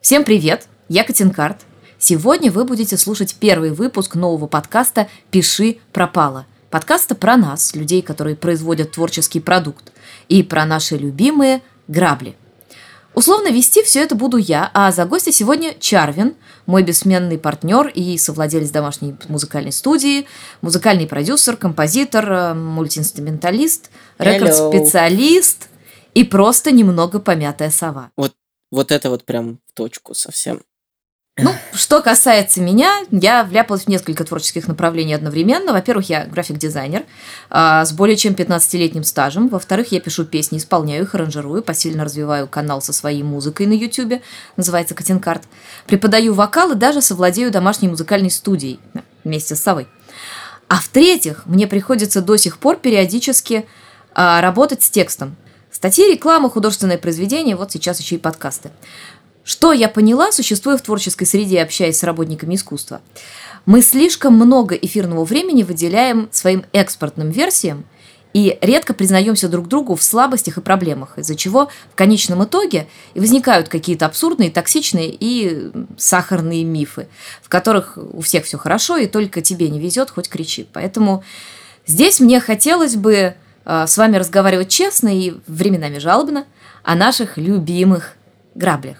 Всем привет! Я Катинкарт. Сегодня вы будете слушать первый выпуск нового подкаста «Пиши пропало». Подкаста про нас, людей, которые производят творческий продукт, и про наши любимые грабли. Условно вести все это буду я, а за гостя сегодня Чарвин, мой бессменный партнер и совладелец домашней музыкальной студии, музыкальный продюсер, композитор, э, мультиинструменталист, рекорд-специалист и просто немного помятая сова. Вот, вот это вот прям в точку совсем. Ну, что касается меня, я вляпалась в несколько творческих направлений одновременно. Во-первых, я график-дизайнер э, с более чем 15-летним стажем. Во-вторых, я пишу песни, исполняю их, аранжирую, посильно развиваю канал со своей музыкой на YouTube, называется Катинкарт. Преподаю вокал и даже совладею домашней музыкальной студией вместе с совой. А в-третьих, мне приходится до сих пор периодически э, работать с текстом. Статьи, реклама, художественное произведение, вот сейчас еще и подкасты. Что я поняла, существуя в творческой среде общаясь с работниками искусства? Мы слишком много эфирного времени выделяем своим экспортным версиям и редко признаемся друг другу в слабостях и проблемах, из-за чего в конечном итоге и возникают какие-то абсурдные, токсичные и сахарные мифы, в которых у всех все хорошо и только тебе не везет, хоть кричи. Поэтому здесь мне хотелось бы с вами разговаривать честно и временами жалобно о наших любимых граблях.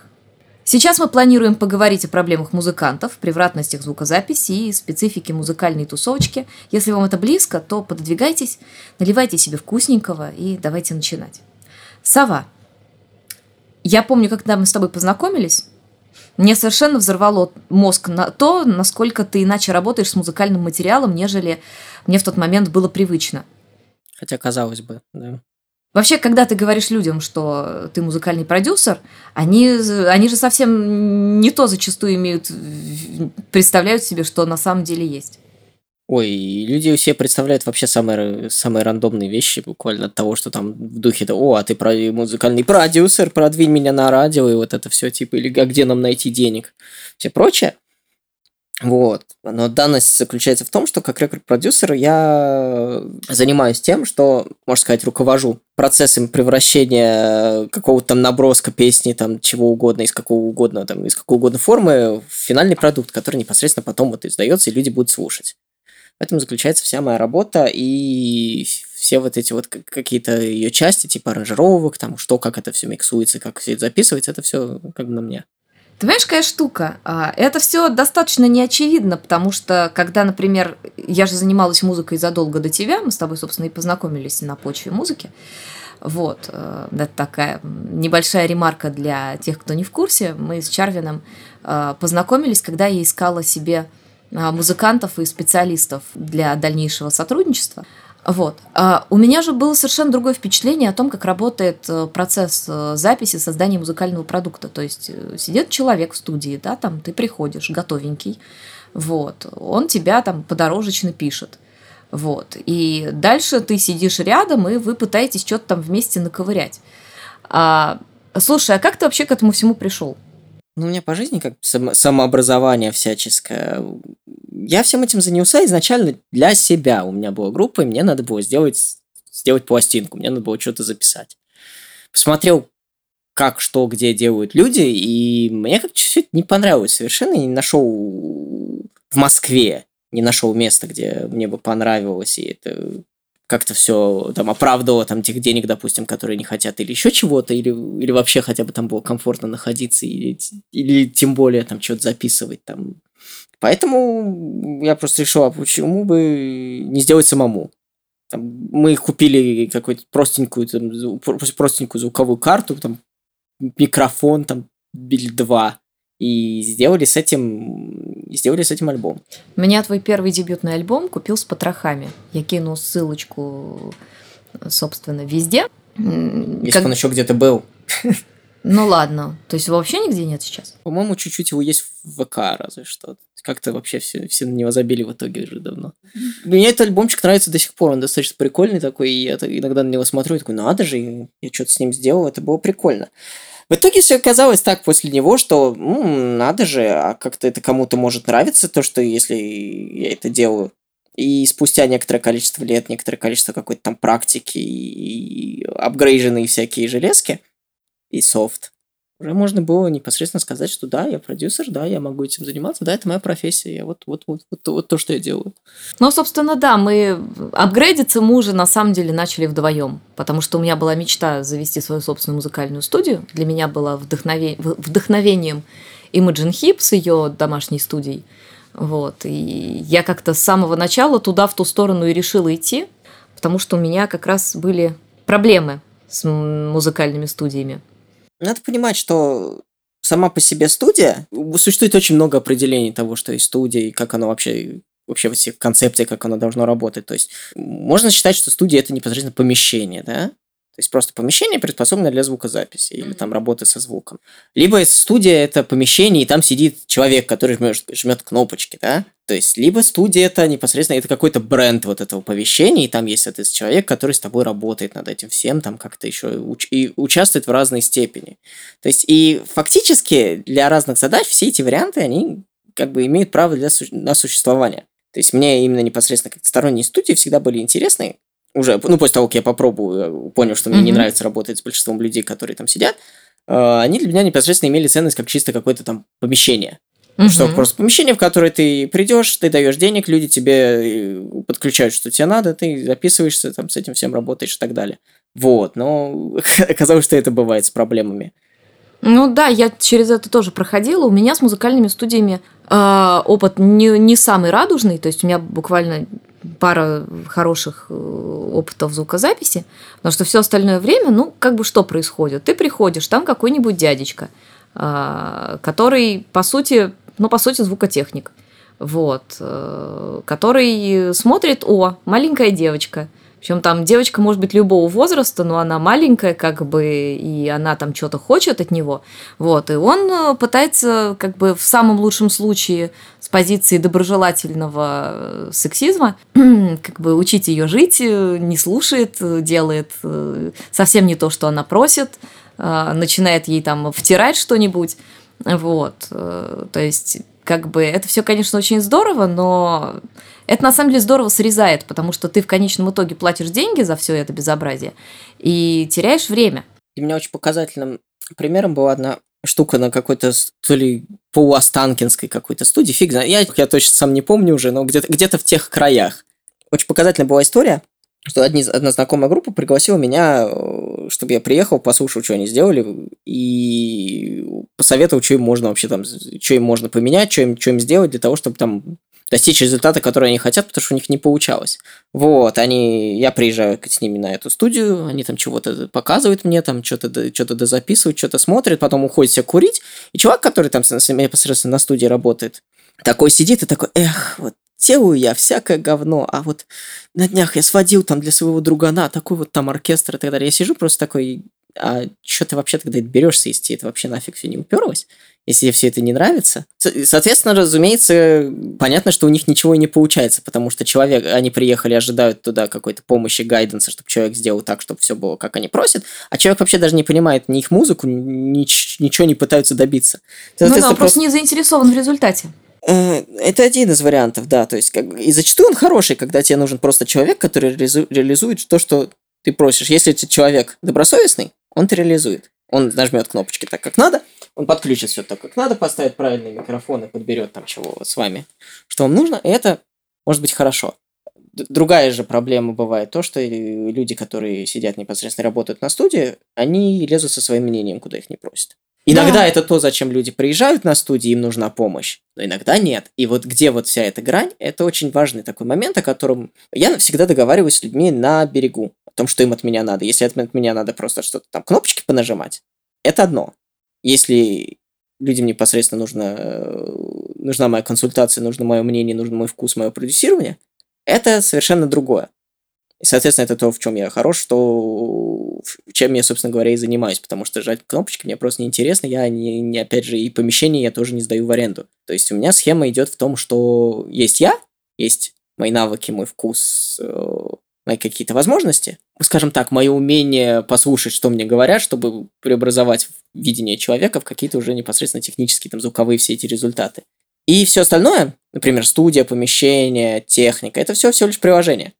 Сейчас мы планируем поговорить о проблемах музыкантов, превратностях звукозаписи и специфике музыкальной тусовочки. Если вам это близко, то пододвигайтесь, наливайте себе вкусненького и давайте начинать. Сова. Я помню, когда мы с тобой познакомились, мне совершенно взорвало мозг на то, насколько ты иначе работаешь с музыкальным материалом, нежели мне в тот момент было привычно. Хотя, казалось бы, да. Вообще, когда ты говоришь людям, что ты музыкальный продюсер, они, они же совсем не то зачастую имеют, представляют себе, что на самом деле есть. Ой, люди все представляют вообще самые, самые рандомные вещи, буквально от того, что там в духе, да, о, а ты музыкальный продюсер, продвинь меня на радио, и вот это все, типа, или а где нам найти денег, все прочее. Вот. Но данность заключается в том, что как рекорд-продюсер я занимаюсь тем, что, можно сказать, руковожу процессом превращения какого-то там наброска песни, там чего угодно, из какого угодно, там, из какой угодно формы в финальный продукт, который непосредственно потом вот издается, и люди будут слушать. В этом заключается вся моя работа и все вот эти вот какие-то ее части, типа аранжировок, там, что, как это все миксуется, как все это записывается, это все как бы на мне. Ты понимаешь, какая штука? А, это все достаточно неочевидно, потому что, когда, например, я же занималась музыкой задолго до тебя, мы с тобой, собственно, и познакомились на почве музыки. Вот, э, это такая небольшая ремарка для тех, кто не в курсе. Мы с Чарвином э, познакомились, когда я искала себе э, музыкантов и специалистов для дальнейшего сотрудничества. Вот. А у меня же было совершенно другое впечатление о том, как работает э, процесс э, записи, создания музыкального продукта. То есть э, сидит человек в студии, да, там ты приходишь готовенький, вот, он тебя там подорожечно пишет. Вот. И дальше ты сидишь рядом, и вы пытаетесь что-то там вместе наковырять. А, слушай, а как ты вообще к этому всему пришел? Ну, у меня по жизни как само- самообразование всяческое. Я всем этим занялся изначально для себя. У меня была группа, и мне надо было сделать, сделать пластинку, мне надо было что-то записать. Посмотрел, как, что, где делают люди, и мне как-то все это не понравилось совершенно, не нашел в Москве, не нашел места, где мне бы понравилось, и это как-то все там оправдывало там тех денег, допустим, которые не хотят, или еще чего-то, или, или вообще хотя бы там было комфортно находиться, или, или тем более там что-то записывать там. Поэтому я просто решил, а почему бы не сделать самому. Там, мы купили какую-то простенькую, там, простенькую звуковую карту, там, микрофон, там, или два, и сделали с этим сделали с этим альбом. Меня твой первый дебютный альбом купил с потрохами. Я кину ссылочку, собственно, везде. Если как... он еще где-то был. Ну ладно. То есть вообще нигде нет сейчас? По-моему, чуть-чуть его есть в ВК, разве что. Как-то вообще все, все на него забили в итоге уже давно. Мне этот альбомчик нравится до сих пор. Он достаточно прикольный такой. И я иногда на него смотрю и такой, надо же, я что-то с ним сделал, это было прикольно. В итоге все оказалось так после него, что ну, надо же, а как-то это кому-то может нравиться, то, что если я это делаю. И спустя некоторое количество лет, некоторое количество какой-то там практики и апгрейженные всякие железки и софт, уже можно было непосредственно сказать, что да, я продюсер, да, я могу этим заниматься, да, это моя профессия, я вот, вот, вот, вот, вот то, что я делаю. Ну, собственно, да, мы апгрейдиться мы уже на самом деле начали вдвоем, потому что у меня была мечта завести свою собственную музыкальную студию. Для меня было вдохнове... вдохновением Imogen Hip с ее домашней студией. Вот. И я как-то с самого начала туда, в ту сторону и решила идти, потому что у меня как раз были проблемы с музыкальными студиями. Надо понимать, что сама по себе студия, существует очень много определений того, что есть студия, и как оно вообще вообще в всех концепциях, как оно должно работать. То есть можно считать, что студия это непосредственно помещение, да? То есть просто помещение приспособленное для звукозаписи или там работы со звуком. Либо студия это помещение, и там сидит человек, который жмет, жмет кнопочки, да? То есть либо студия это непосредственно это какой-то бренд вот этого помещения, и там есть этот человек, который с тобой работает над этим всем, там как-то еще уч- и участвует в разной степени. То есть и фактически для разных задач все эти варианты, они как бы имеют право для на существование. То есть мне именно непосредственно как сторонние студии всегда были интересны, уже, ну, после того, как я попробую, понял, что мне mm-hmm. не нравится работать с большинством людей, которые там сидят, э, они для меня непосредственно имели ценность как чисто какое-то там помещение. Mm-hmm. Что просто помещение, в которое ты придешь, ты даешь денег, люди тебе э, подключают, что тебе надо, ты записываешься, там с этим всем работаешь и так далее. Вот, но оказалось, что это бывает с проблемами. Ну да, я через это тоже проходила. У меня с музыкальными студиями э, опыт не, не самый радужный, то есть у меня буквально пара хороших э, опытов звукозаписи, потому что все остальное время, ну, как бы что происходит? Ты приходишь, там какой-нибудь дядечка, э, который, по сути, ну, по сути, звукотехник, вот, э, который смотрит, о, маленькая девочка – причем там девочка может быть любого возраста, но она маленькая, как бы, и она там что-то хочет от него. Вот, и он э, пытается, как бы, в самом лучшем случае, с позиции доброжелательного э, сексизма, как бы учить ее жить, э, не слушает, делает совсем не то, что она просит, начинает ей там втирать что-нибудь. Вот, то есть, как бы, это все, конечно, очень здорово, но это на самом деле здорово срезает, потому что ты в конечном итоге платишь деньги за все это безобразие и теряешь время. Для меня очень показательным примером была одна штука на какой-то то ли полуостанкинской какой-то студии, фиг знает, я, я точно сам не помню уже, но где-то где в тех краях. Очень показательная была история, что одни, одна знакомая группа пригласила меня, э, чтобы я приехал, послушал, что они сделали, и посоветовал, что им можно вообще там, что им можно поменять, что им, что им сделать для того, чтобы там достичь результата, который они хотят, потому что у них не получалось. Вот, они, я приезжаю с ними на эту студию, они там чего-то показывают мне, там что-то что записывают, что-то смотрят, потом уходят все курить, и чувак, который там непосредственно на студии работает, такой сидит и такой, эх, вот делаю я всякое говно, а вот на днях я сводил там для своего другана такой вот там оркестр и так далее. Я сижу просто такой, а что ты вообще тогда берешься, если это вообще нафиг все не уперлось? если тебе все это не нравится. Соответственно, разумеется, понятно, что у них ничего и не получается, потому что человек, они приехали, ожидают туда какой-то помощи, гайденса, чтобы человек сделал так, чтобы все было, как они просят, а человек вообще даже не понимает ни их музыку, ни, ничего не пытаются добиться. Ну да, просто... просто не заинтересован в результате. Э, это один из вариантов, да. То есть, как, и зачастую он хороший, когда тебе нужен просто человек, который реализует то, что ты просишь. Если этот человек добросовестный, он это реализует. Он нажмет кнопочки так, как надо, он подключит все так, как надо, поставит правильные микрофоны, подберет там чего с вами, что вам нужно, и это может быть хорошо. Другая же проблема бывает то, что люди, которые сидят непосредственно работают на студии, они лезут со своим мнением, куда их не просят. Иногда да. это то, зачем люди приезжают на студии, им нужна помощь, но иногда нет. И вот где вот вся эта грань, это очень важный такой момент, о котором я всегда договариваюсь с людьми на берегу, о том, что им от меня надо. Если от меня надо просто что-то там кнопочки понажимать, это одно. Если людям непосредственно нужно, э, нужна моя консультация, нужно мое мнение, нужен мой вкус, мое продюсирование, это совершенно другое. И, соответственно, это то, в чем я хорош, что чем я, собственно говоря, и занимаюсь, потому что жать кнопочки мне просто неинтересно, я, не, не, опять же, и помещение я тоже не сдаю в аренду. То есть у меня схема идет в том, что есть я, есть мои навыки, мой вкус, э, мои какие-то возможности, скажем так, мое умение послушать, что мне говорят, чтобы преобразовать видение человека в какие-то уже непосредственно технические, там, звуковые все эти результаты. И все остальное, например, студия, помещение, техника, это все всего лишь приложение.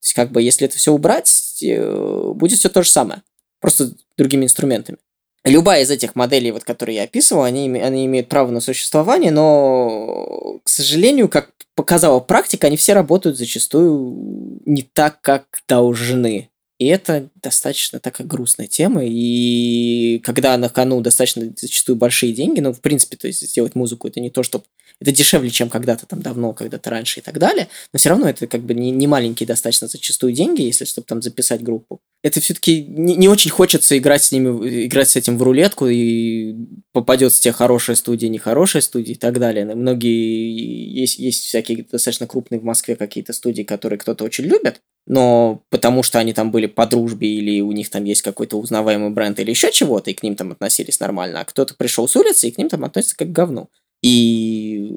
То есть, как бы, если это все убрать, э, будет все то же самое, просто другими инструментами. любая из этих моделей, вот, которые я описывал, они, они имеют право на существование, но, к сожалению, как показала практика, они все работают зачастую не так, как должны. И это достаточно такая грустная тема, и когда на кону достаточно зачастую большие деньги, ну, в принципе, то есть сделать музыку, это не то, что... Это дешевле, чем когда-то там давно, когда-то раньше и так далее, но все равно это как бы не, не маленькие достаточно зачастую деньги, если чтобы там записать группу. Это все-таки не, не очень хочется играть с ними, играть с этим в рулетку, и попадется тебе хорошая студия, нехорошая студия и так далее. Многие... Есть, есть всякие достаточно крупные в Москве какие-то студии, которые кто-то очень любит, но потому что они там были по дружбе или у них там есть какой-то узнаваемый бренд или еще чего-то, и к ним там относились нормально, а кто-то пришел с улицы и к ним там относится как к говну. И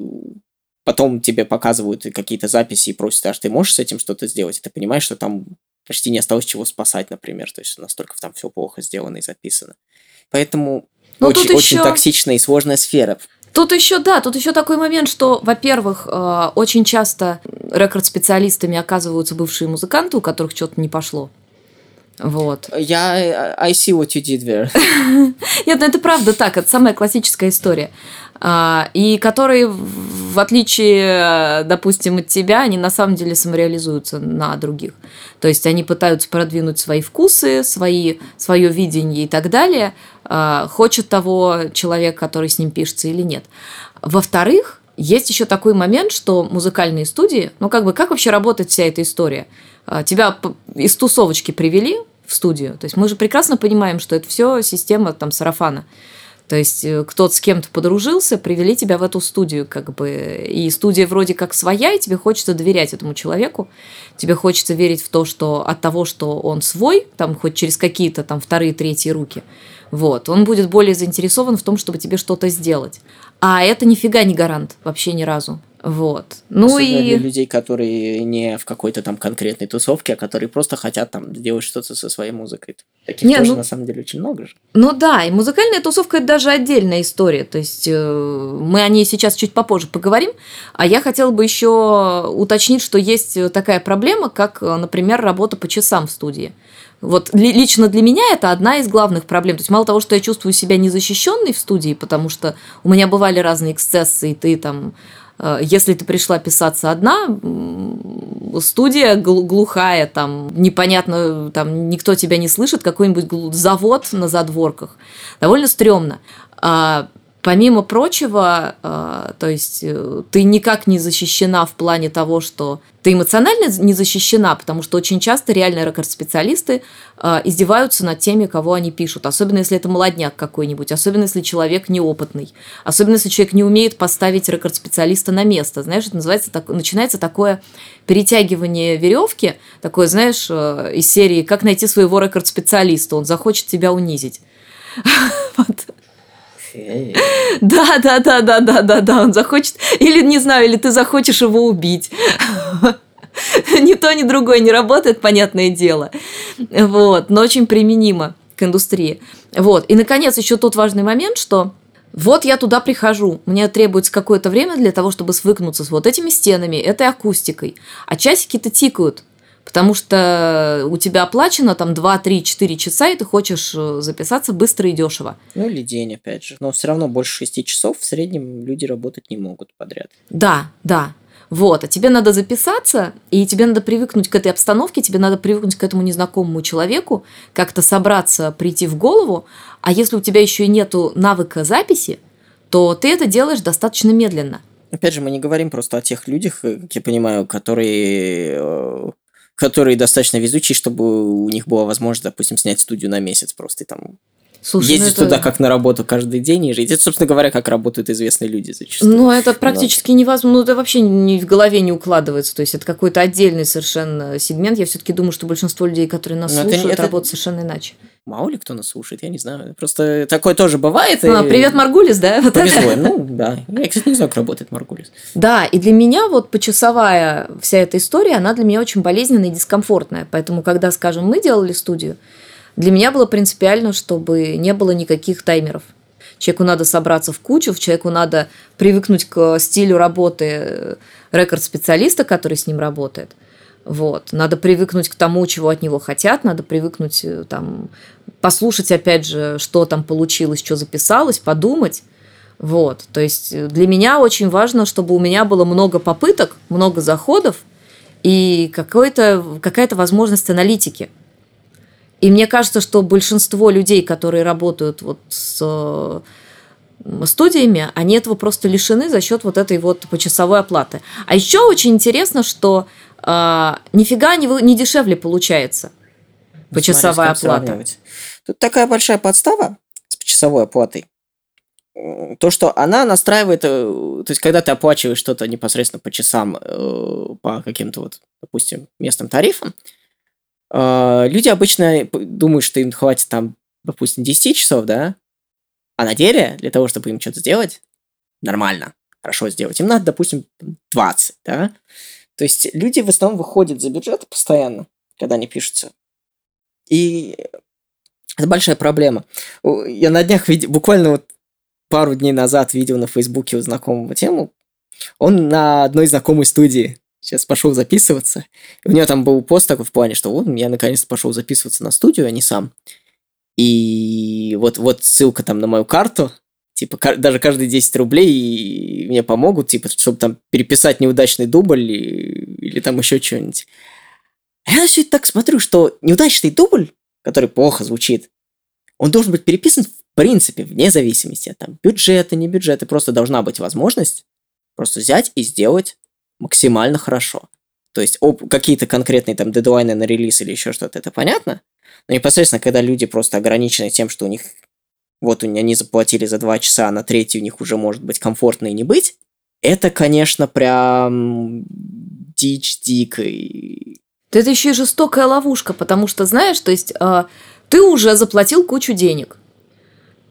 потом тебе показывают какие-то записи и просят, аж ты можешь с этим что-то сделать, и ты понимаешь, что там почти не осталось чего спасать, например, то есть настолько там все плохо сделано и записано. Поэтому Но очень, еще... очень токсичная и сложная сфера. Тут еще, да, тут еще такой момент, что, во-первых, э, очень часто рекорд-специалистами оказываются бывшие музыканты, у которых что-то не пошло. Вот. Я I see what you did there. Нет, ну это правда так, это самая классическая история. А, и которые, в отличие, допустим, от тебя, они на самом деле самореализуются на других. То есть они пытаются продвинуть свои вкусы, свои, свое видение и так далее, а, хочет того человек, который с ним пишется или нет. Во-вторых, есть еще такой момент, что музыкальные студии, ну как бы как вообще работает вся эта история? А, тебя из тусовочки привели в студию, то есть мы же прекрасно понимаем, что это все система там сарафана. То есть э, кто-то с кем-то подружился, привели тебя в эту студию, как бы, и студия вроде как своя, и тебе хочется доверять этому человеку, тебе хочется верить в то, что от того, что он свой, там хоть через какие-то там вторые, третьи руки, вот, он будет более заинтересован в том, чтобы тебе что-то сделать. А это нифига не гарант, вообще ни разу. Вот. Ну Особенно и... для людей, которые не в какой-то там конкретной тусовке, а которые просто хотят там сделать что-то со своей музыкой. Таких не, тоже ну... на самом деле очень много же. Ну да, и музыкальная тусовка это даже отдельная история. То есть э, мы о ней сейчас чуть попозже поговорим. А я хотела бы еще уточнить, что есть такая проблема, как, например, работа по часам в студии. Вот лично для меня это одна из главных проблем. То есть мало того, что я чувствую себя незащищенной в студии, потому что у меня бывали разные эксцессы, и ты там если ты пришла писаться одна, студия глухая, там непонятно, там никто тебя не слышит, какой-нибудь завод на задворках. Довольно стрёмно. Помимо прочего, э, то есть э, ты никак не защищена в плане того, что ты эмоционально не защищена, потому что очень часто реальные рекорд-специалисты э, издеваются над теми, кого они пишут, особенно если это молодняк какой-нибудь, особенно если человек неопытный, особенно если человек не умеет поставить рекорд-специалиста на место. Знаешь, это называется, так, начинается такое перетягивание веревки, такое, знаешь, из серии «Как найти своего рекорд-специалиста?» Он захочет тебя унизить. Да, да, да, да, да, да, да, он захочет, или не знаю, или ты захочешь его убить. Ни то, ни другое не работает, понятное дело. Вот, но очень применимо к индустрии. Вот, и, наконец, еще тот важный момент, что вот я туда прихожу, мне требуется какое-то время для того, чтобы свыкнуться с вот этими стенами, этой акустикой, а часики-то тикают. Потому что у тебя оплачено там 2, 3, 4 часа, и ты хочешь э, записаться быстро и дешево. Ну или день, опять же. Но все равно больше 6 часов в среднем люди работать не могут подряд. Да, да. Вот, а тебе надо записаться, и тебе надо привыкнуть к этой обстановке, тебе надо привыкнуть к этому незнакомому человеку, как-то собраться, прийти в голову. А если у тебя еще и нету навыка записи, то ты это делаешь достаточно медленно. Опять же, мы не говорим просто о тех людях, э, как я понимаю, которые э, которые достаточно везучие, чтобы у них была возможность, допустим, снять студию на месяц просто и там Слушай, ну ездить ну это... туда как на работу каждый день и жить. Это, собственно говоря, как работают известные люди зачастую. Ну, это практически Но... невозможно. Ну, это вообще ни в голове не укладывается. То есть, это какой-то отдельный совершенно сегмент. Я все-таки думаю, что большинство людей, которые нас Но слушают, это... работают совершенно иначе. Мало ли кто нас слушает, я не знаю. Просто такое тоже бывает. А, и... Привет, Маргулис, да? Вот Повезло. Ну, да. Я, кстати, не знаю, как работает Маргулис. Да, и для меня вот почасовая вся эта история, она для меня очень болезненная и дискомфортная. Поэтому, когда, скажем, мы делали студию, для меня было принципиально, чтобы не было никаких таймеров. Человеку надо собраться в кучу, человеку надо привыкнуть к стилю работы рекорд-специалиста, который с ним работает – Вот. Надо привыкнуть к тому, чего от него хотят, надо привыкнуть э, там, послушать, опять же, что там получилось, что записалось, подумать. Вот. То есть э, для меня очень важно, чтобы у меня было много попыток, много заходов и какая-то возможность аналитики. И мне кажется, что большинство людей, которые работают вот с студиями, они этого просто лишены за счет вот этой вот почасовой оплаты. А еще очень интересно, что э, нифига не, не дешевле получается ну, почасовая оплата. Тут такая большая подстава с почасовой оплатой. То, что она настраивает, э, то есть, когда ты оплачиваешь что-то непосредственно по часам, э, по каким-то вот, допустим, местным тарифам, э, люди обычно думают, что им хватит там, допустим, 10 часов, да, а на деле, для того, чтобы им что-то сделать, нормально, хорошо сделать, им надо, допустим, 20, да? То есть люди в основном выходят за бюджет постоянно, когда они пишутся. И это большая проблема. Я на днях видел, буквально вот пару дней назад видел на Фейсбуке у знакомого тему. Он на одной знакомой студии сейчас пошел записываться. И у него там был пост такой в плане, что вот я наконец-то пошел записываться на студию, а не сам. И вот, вот ссылка там на мою карту, типа даже каждые 10 рублей мне помогут, типа, чтобы там переписать неудачный дубль или, или там еще что-нибудь. А я все это так смотрю, что неудачный дубль, который плохо звучит, он должен быть переписан в принципе, вне зависимости от там, бюджета, не бюджета, просто должна быть возможность просто взять и сделать максимально хорошо. То есть какие-то конкретные там дедлайны на релиз или еще что-то, это понятно. Но непосредственно, когда люди просто ограничены тем, что у них вот они заплатили за два часа, а на третий у них уже может быть комфортно и не быть, это, конечно, прям дичь дикой. Это еще и жестокая ловушка, потому что, знаешь, то есть э, ты уже заплатил кучу денег.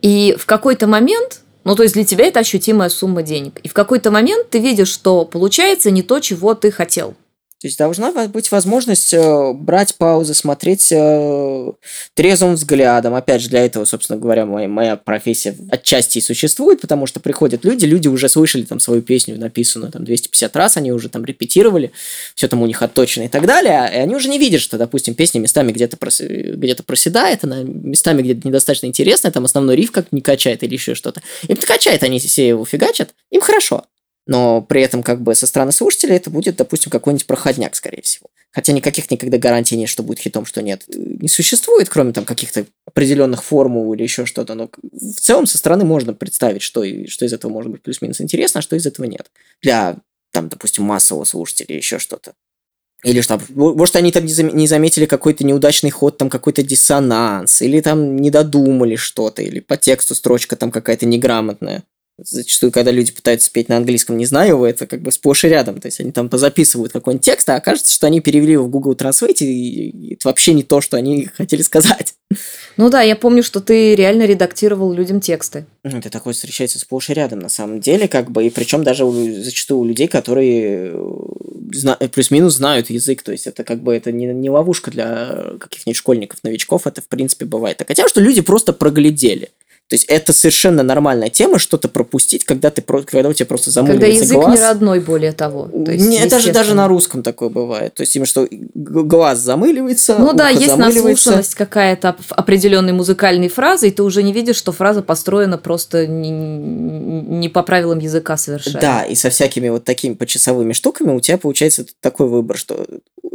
И в какой-то момент, ну то есть для тебя это ощутимая сумма денег, и в какой-то момент ты видишь, что получается не то, чего ты хотел. То есть должна быть возможность э, брать паузы, смотреть э, трезвым взглядом. Опять же, для этого, собственно говоря, моя, моя профессия отчасти и существует, потому что приходят люди, люди уже слышали там свою песню, написанную там 250 раз, они уже там репетировали, все там у них отточено и так далее, и они уже не видят, что, допустим, песня местами где-то прос... где проседает, она местами где-то недостаточно интересная, там основной риф как не качает или еще что-то. Им качает, они все его фигачат, им хорошо но при этом как бы со стороны слушателя это будет, допустим, какой-нибудь проходняк, скорее всего. Хотя никаких никогда гарантий нет, что будет хитом, что нет. Не существует, кроме там каких-то определенных формул или еще что-то. Но в целом со стороны можно представить, что, что из этого может быть плюс-минус интересно, а что из этого нет. Для, там, допустим, массового слушателя еще что-то. Или что, может, они там не заметили какой-то неудачный ход, там какой-то диссонанс, или там не додумали что-то, или по тексту строчка там какая-то неграмотная зачастую, когда люди пытаются петь на английском, не знаю это как бы сплошь и рядом. То есть они там позаписывают какой-нибудь текст, а окажется, что они перевели его в Google Translate, и это вообще не то, что они хотели сказать. Ну да, я помню, что ты реально редактировал людям тексты. Ну, это такое встречается сплошь и рядом, на самом деле, как бы, и причем даже у, зачастую у людей, которые э, плюс-минус знают язык, то есть это как бы это не, не ловушка для каких-нибудь школьников, новичков, это в принципе бывает. Так хотя, что люди просто проглядели. То есть это совершенно нормальная тема, что-то пропустить, когда, ты, когда у тебя просто замыливается Когда язык глаз. не родной, более того. То есть, не, даже, даже на русском такое бывает. То есть именно что глаз замыливается, Ну да, есть наслушанность какая-то определенной музыкальной фразы, и ты уже не видишь, что фраза построена просто не, не по правилам языка совершенно. Да, и со всякими вот такими почасовыми штуками у тебя получается такой выбор, что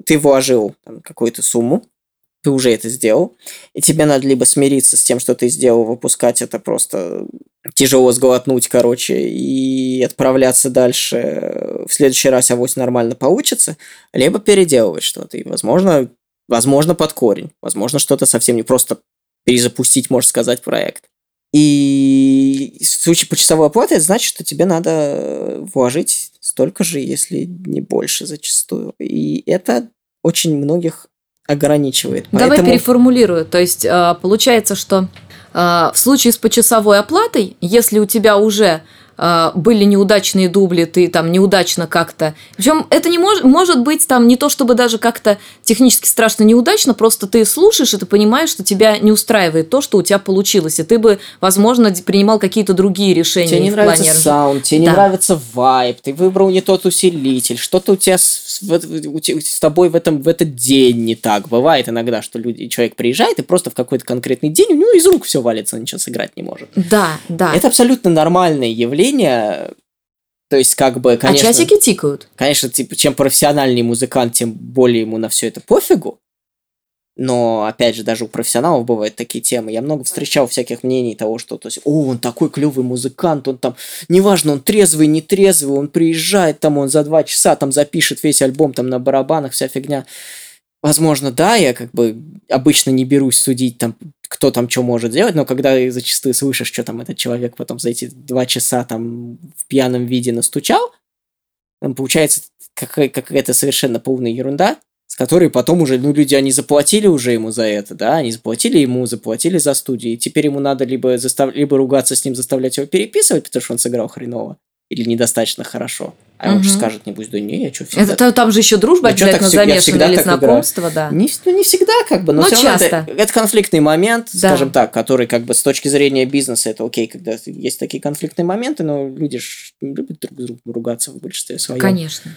ты вложил какую-то сумму, ты уже это сделал, и тебе надо либо смириться с тем, что ты сделал, выпускать это просто тяжело сглотнуть, короче, и отправляться дальше в следующий раз авось нормально получится, либо переделывать что-то, и, возможно, возможно, под корень, возможно, что-то совсем не просто перезапустить, можно сказать, проект. И в случае почасовой оплаты это значит, что тебе надо вложить столько же, если не больше зачастую. И это очень многих ограничивает. Давай Поэтому... переформулирую. То есть э, получается, что э, в случае с почасовой оплатой, если у тебя уже были неудачные дубли, ты там неудачно как-то. Причем это не мож, может быть там не то, чтобы даже как-то технически страшно неудачно, просто ты слушаешь и ты понимаешь, что тебя не устраивает то, что у тебя получилось, и ты бы, возможно, принимал какие-то другие решения. Тебе не нравится плане... саунд, тебе да. не нравится вайб, ты выбрал не тот усилитель, что-то у тебя с, у, с тобой в, этом, в этот день не так. Бывает иногда, что люди, человек приезжает и просто в какой-то конкретный день у него из рук все валится, ничего сыграть не может. Да, да. Это абсолютно нормальное явление. То есть, как бы, конечно... А часики тикают. Конечно, типа, чем профессиональный музыкант, тем более ему на все это пофигу. Но, опять же, даже у профессионалов бывают такие темы. Я много встречал всяких мнений того, что, то есть, о, он такой клевый музыкант, он там, неважно, он трезвый, не трезвый, он приезжает там, он за два часа там запишет весь альбом там на барабанах, вся фигня. Возможно, да, я как бы обычно не берусь судить там, кто там что может делать, но когда зачастую слышишь, что там этот человек потом за эти два часа там в пьяном виде настучал, там получается какая-то совершенно полная ерунда, с которой потом уже, ну, люди, они заплатили уже ему за это, да, они заплатили ему, заплатили за студию, и теперь ему надо либо, застав... либо ругаться с ним, заставлять его переписывать, потому что он сыграл хреново, или недостаточно хорошо. А угу. он же скажет, не будь да не, я что всегда... Это, там же еще дружба я обязательно замешана, или знакомство, да. Не, ну, не всегда, как бы, но, но часто. Это, это конфликтный момент, да. скажем так, который, как бы, с точки зрения бизнеса, это окей, когда есть такие конфликтные моменты, но люди же любят друг с другом ругаться в большинстве своем. Конечно.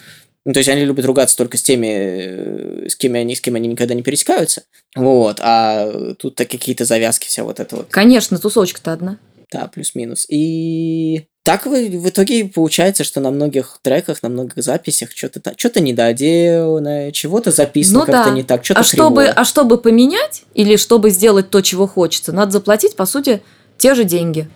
Ну, то есть они любят ругаться только с теми, с кем они, с кем они никогда не пересекаются. Вот. А тут-то какие-то завязки, вся вот это вот. Конечно, тусовочка-то одна. Да, плюс-минус. И так в итоге получается, что на многих треках, на многих записях что-то что-то недоделано, чего-то записано ну, как-то да. не так, что-то а чтобы, а чтобы поменять или чтобы сделать то, чего хочется, надо заплатить, по сути, те же деньги.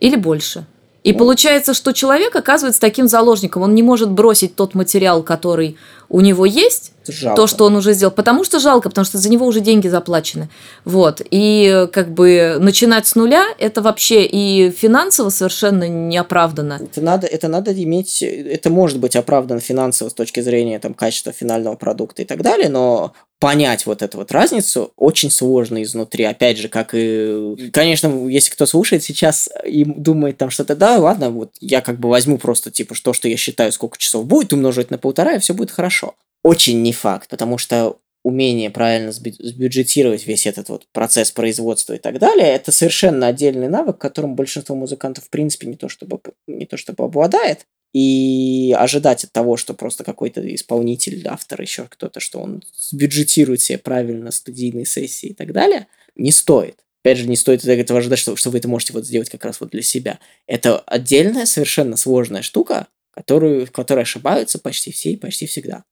Или больше. И получается, что человек оказывается таким заложником. Он не может бросить тот материал, который у него есть, жалко. то, что он уже сделал, потому что жалко, потому что за него уже деньги заплачены. Вот. И как бы начинать с нуля, это вообще и финансово совершенно неоправданно. Это надо, это надо иметь, это может быть оправдано финансово с точки зрения там, качества финального продукта и так далее, но понять вот эту вот разницу очень сложно изнутри. Опять же, как и... Конечно, если кто слушает сейчас и думает там что-то, да, ладно, вот я как бы возьму просто, типа, то, что я считаю, сколько часов будет, умножить на полтора, и все будет хорошо. Очень не факт, потому что умение правильно сбюджетировать весь этот вот процесс производства и так далее, это совершенно отдельный навык, которым большинство музыкантов в принципе не то чтобы, не то чтобы обладает. И ожидать от того, что просто какой-то исполнитель, автор, еще кто-то, что он сбюджетирует себе правильно студийные сессии и так далее, не стоит. Опять же, не стоит этого ожидать, что, что вы это можете вот сделать как раз вот для себя. Это отдельная, совершенно сложная штука, которую, в которой ошибаются почти все и почти всегда.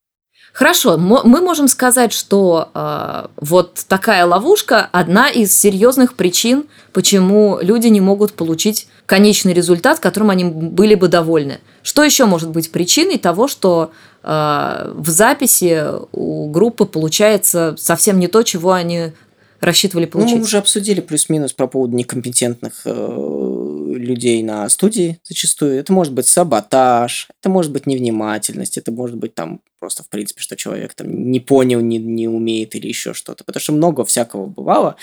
Хорошо, мы можем сказать, что э, вот такая ловушка одна из серьезных причин, почему люди не могут получить конечный результат, которым они были бы довольны. Что еще может быть причиной того, что э, в записи у группы получается совсем не то, чего они рассчитывали получить? Ну, мы уже обсудили плюс-минус по поводу некомпетентных э, людей на студии зачастую. Это может быть саботаж, это может быть невнимательность, это может быть там просто, в принципе, что человек там не понял, не, не умеет или еще что-то. Потому что много всякого бывало.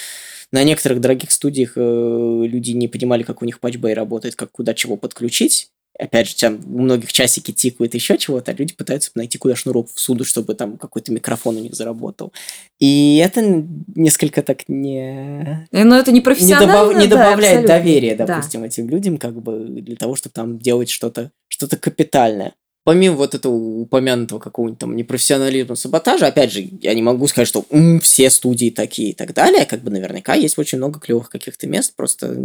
На некоторых дорогих студиях э, люди не понимали, как у них патчбей работает, как куда чего подключить. Опять же, там у многих часики тикают еще чего-то, а люди пытаются найти куда шнурок в суду, чтобы там какой-то микрофон у них заработал. И это несколько так не... Но ну, это не профессионально, не, добав... не добавляет да, доверия, допустим, да. этим людям, как бы для того, чтобы там делать что-то что-то капитальное помимо вот этого упомянутого какого-нибудь там непрофессионализма, саботажа, опять же, я не могу сказать, что м, все студии такие и так далее, как бы наверняка есть очень много клевых каких-то мест, просто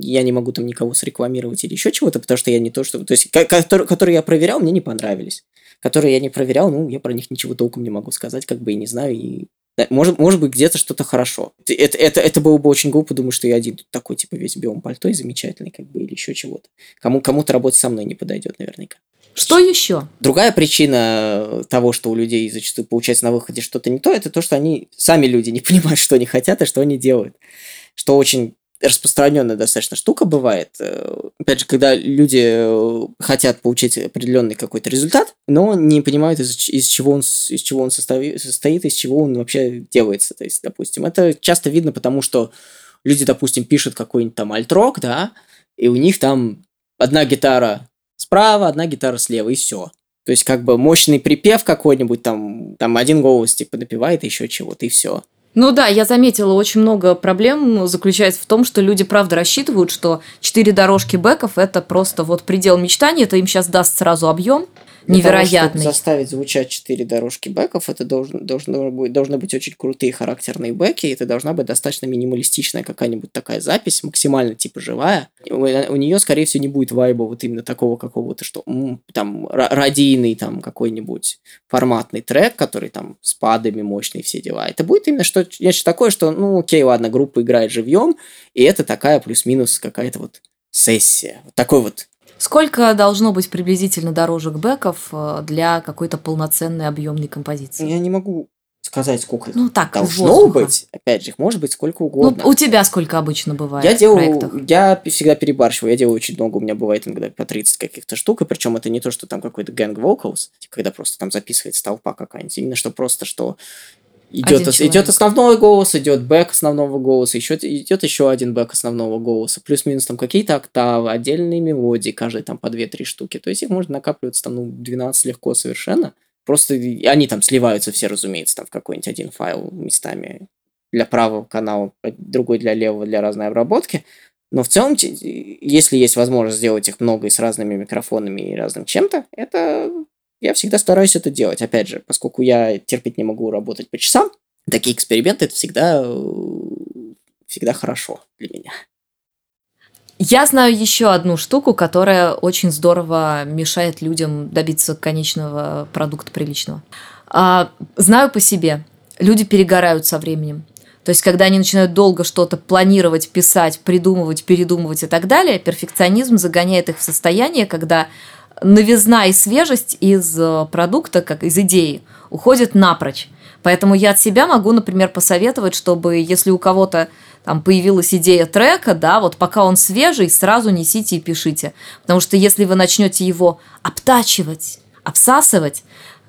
я не могу там никого срекламировать или еще чего-то, потому что я не то, что... То есть, которые, которые я проверял, мне не понравились. Которые я не проверял, ну, я про них ничего толком не могу сказать, как бы и не знаю, и может, может быть, где-то что-то хорошо. Это, это, это было бы очень глупо думать, что я один тут такой, типа, весь в белом пальто и замечательный, как бы, или еще чего-то. Кому, кому-то работать со мной не подойдет наверняка. Что еще? Другая причина того, что у людей зачастую получается на выходе что-то не то, это то, что они сами люди не понимают, что они хотят и что они делают. Что очень распространенная достаточно штука бывает. Э, опять же, когда люди э, хотят получить определенный какой-то результат, но не понимают, из, из чего он, из чего он состоит, состоит, из чего он вообще делается. То есть, допустим, это часто видно, потому что люди, допустим, пишут какой-нибудь там альтрок, да, и у них там одна гитара справа, одна гитара слева, и все. То есть, как бы мощный припев какой-нибудь, там, там один голос, типа, напевает еще чего-то, и все. Ну да, я заметила, очень много проблем заключается в том, что люди правда рассчитывают, что четыре дорожки бэков это просто вот предел мечтаний, это им сейчас даст сразу объем, невероятный. Того, заставить звучать четыре дорожки бэков, это должно, должно, быть, должны быть очень крутые характерные бэки, и это должна быть достаточно минималистичная какая-нибудь такая запись, максимально типа живая. У, у нее, скорее всего, не будет вайба вот именно такого какого-то, что там радийный там какой-нибудь форматный трек, который там с падами мощный все дела. Это будет именно что, нечто такое, что, ну, окей, ладно, группа играет живьем, и это такая плюс-минус какая-то вот сессия. Вот такой вот Сколько должно быть приблизительно дорожек бэков э, для какой-то полноценной объемной композиции? Я не могу сказать, сколько ну, так, должно быть. Опять же, их может быть сколько угодно. Ну, у тебя сколько обычно бывает я делаю, проектах? Я всегда перебарщиваю. Я делаю очень много. У меня бывает иногда по 30 каких-то штук. И причем это не то, что там какой-то gang vocals, когда просто там записывается толпа какая-нибудь. Именно что просто, что Идет, идет основной голос, идет бэк основного голоса, еще идет еще один бэк основного голоса, плюс-минус там какие-то октавы, отдельные мелодии, каждый там по 2-3 штуки. То есть их можно накапливаться там, ну, 12 легко совершенно. Просто они там сливаются все, разумеется, там в какой-нибудь один файл местами для правого канала, другой для левого, для разной обработки. Но в целом, если есть возможность сделать их много и с разными микрофонами и разным чем-то, это я всегда стараюсь это делать. Опять же, поскольку я терпеть не могу работать по часам, такие эксперименты это всегда, всегда хорошо для меня. Я знаю еще одну штуку, которая очень здорово мешает людям добиться конечного продукта приличного. А, знаю по себе, люди перегорают со временем. То есть, когда они начинают долго что-то планировать, писать, придумывать, передумывать и так далее, перфекционизм загоняет их в состояние, когда новизна и свежесть из э, продукта, как из идеи, уходит напрочь. Поэтому я от себя могу, например, посоветовать, чтобы если у кого-то там появилась идея трека, да, вот пока он свежий, сразу несите и пишите. Потому что если вы начнете его обтачивать, обсасывать,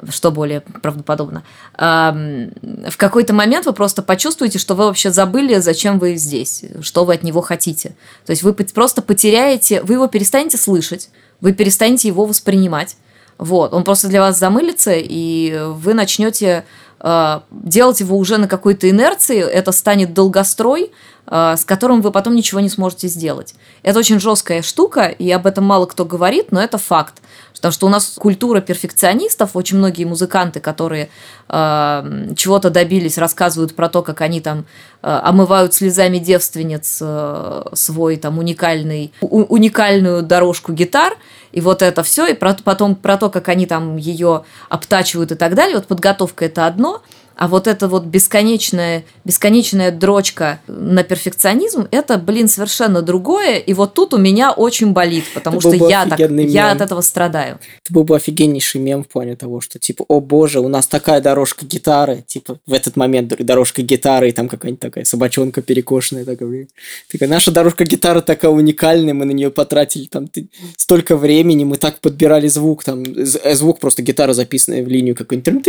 что более правдоподобно, в какой-то момент вы просто почувствуете, что вы вообще забыли, зачем вы здесь, что вы от него хотите. То есть вы просто потеряете, вы его перестанете слышать, вы перестанете его воспринимать. Вот, он просто для вас замылится, и вы начнете э, делать его уже на какой-то инерции, это станет долгострой, с которым вы потом ничего не сможете сделать. Это очень жесткая штука, и об этом мало кто говорит, но это факт. Потому что у нас культура перфекционистов, очень многие музыканты, которые э, чего-то добились, рассказывают про то, как они там э, омывают слезами девственниц э, свой там уникальный, у, уникальную дорожку гитар, и вот это все, и про, потом про то, как они там ее обтачивают и так далее. Вот подготовка это одно – а вот эта вот бесконечная, бесконечная дрочка на перфекционизм, это, блин, совершенно другое. И вот тут у меня очень болит, потому это что я, так, я от этого страдаю. Это был бы офигеннейший мем в плане того, что типа, о боже, у нас такая дорожка гитары, типа в этот момент дорожка гитары, и там какая-нибудь такая собачонка перекошенная, такая, такая наша дорожка гитары такая уникальная, мы на нее потратили там столько времени, мы так подбирали звук, там звук просто гитара записанная в линию какой-нибудь.